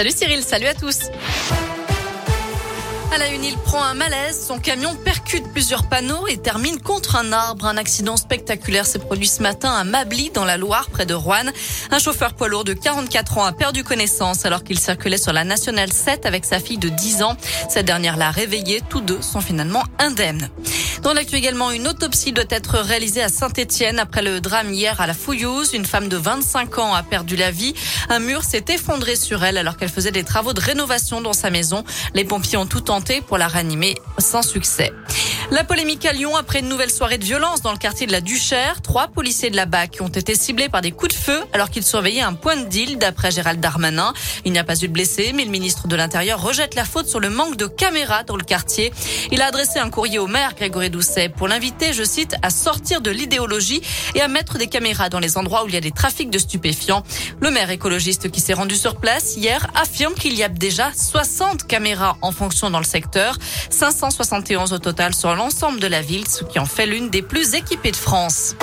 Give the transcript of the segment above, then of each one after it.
Salut Cyril, salut à tous. À la une, il prend un malaise. Son camion percute plusieurs panneaux et termine contre un arbre. Un accident spectaculaire s'est produit ce matin à Mably, dans la Loire, près de Rouen. Un chauffeur poids lourd de 44 ans a perdu connaissance alors qu'il circulait sur la Nationale 7 avec sa fille de 10 ans. Cette dernière l'a réveillé. Tous deux sont finalement indemnes. Dans l'actu également, une autopsie doit être réalisée à Saint-Etienne après le drame hier à la Fouillouse. Une femme de 25 ans a perdu la vie. Un mur s'est effondré sur elle alors qu'elle faisait des travaux de rénovation dans sa maison. Les pompiers ont tout tenté pour la ranimer sans succès. La polémique à Lyon après une nouvelle soirée de violence dans le quartier de la Duchère. Trois policiers de la BAC ont été ciblés par des coups de feu alors qu'ils surveillaient un point de deal d'après Gérald Darmanin. Il n'y a pas eu de blessés, mais le ministre de l'Intérieur rejette la faute sur le manque de caméras dans le quartier. Il a adressé un courrier au maire Grégory Doucet pour l'inviter, je cite, à sortir de l'idéologie et à mettre des caméras dans les endroits où il y a des trafics de stupéfiants. Le maire écologiste qui s'est rendu sur place hier affirme qu'il y a déjà 60 caméras en fonction dans le secteur, 571 au total sur l'ensemble de la ville, ce qui en fait l'une des plus équipées de France.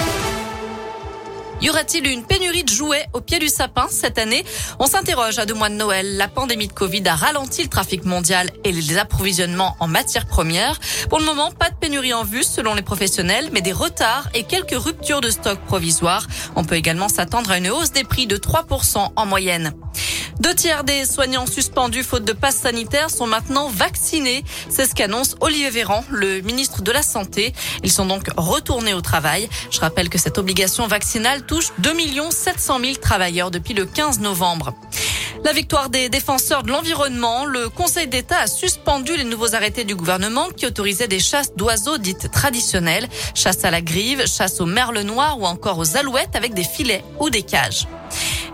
Y aura-t-il une pénurie de jouets au pied du sapin cette année? On s'interroge à deux mois de Noël. La pandémie de Covid a ralenti le trafic mondial et les approvisionnements en matières premières. Pour le moment, pas de pénurie en vue selon les professionnels, mais des retards et quelques ruptures de stock provisoires. On peut également s'attendre à une hausse des prix de 3% en moyenne. Deux tiers des soignants suspendus faute de passe sanitaire sont maintenant vaccinés. C'est ce qu'annonce Olivier Véran, le ministre de la Santé. Ils sont donc retournés au travail. Je rappelle que cette obligation vaccinale touche 2 700 000 travailleurs depuis le 15 novembre. La victoire des défenseurs de l'environnement, le Conseil d'État a suspendu les nouveaux arrêtés du gouvernement qui autorisaient des chasses d'oiseaux dites traditionnelles, chasse à la grive, chasse aux merles noirs ou encore aux alouettes avec des filets ou des cages.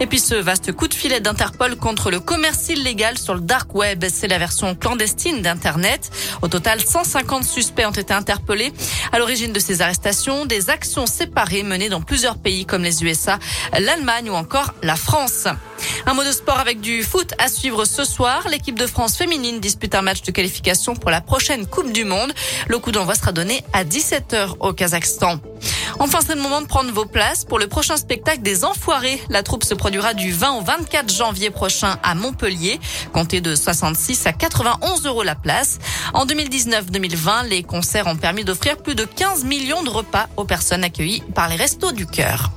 Et puis ce vaste coup de filet d'Interpol contre le commerce illégal sur le dark web, c'est la version clandestine d'Internet. Au total, 150 suspects ont été interpellés. À l'origine de ces arrestations, des actions séparées menées dans plusieurs pays comme les USA, l'Allemagne ou encore la France. Un mot de sport avec du foot à suivre ce soir. L'équipe de France féminine dispute un match de qualification pour la prochaine Coupe du Monde. Le coup d'envoi sera donné à 17h au Kazakhstan. Enfin, c'est le moment de prendre vos places pour le prochain spectacle des Enfoirés. La troupe se produira du 20 au 24 janvier prochain à Montpellier. Comptez de 66 à 91 euros la place. En 2019-2020, les concerts ont permis d'offrir plus de 15 millions de repas aux personnes accueillies par les Restos du Cœur.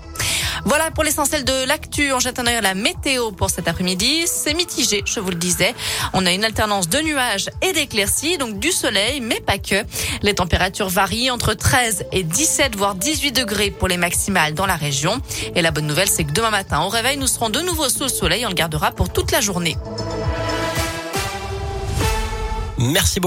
Voilà pour l'essentiel de l'actu. On jette un œil à la météo pour cet après-midi. C'est mitigé, je vous le disais. On a une alternance de nuages et d'éclaircies, donc du soleil, mais pas que. Les températures varient entre 13 et 17, voire 18 degrés pour les maximales dans la région. Et la bonne nouvelle, c'est que demain matin, au réveil, nous serons de nouveau sous le soleil. On le gardera pour toute la journée. Merci beaucoup.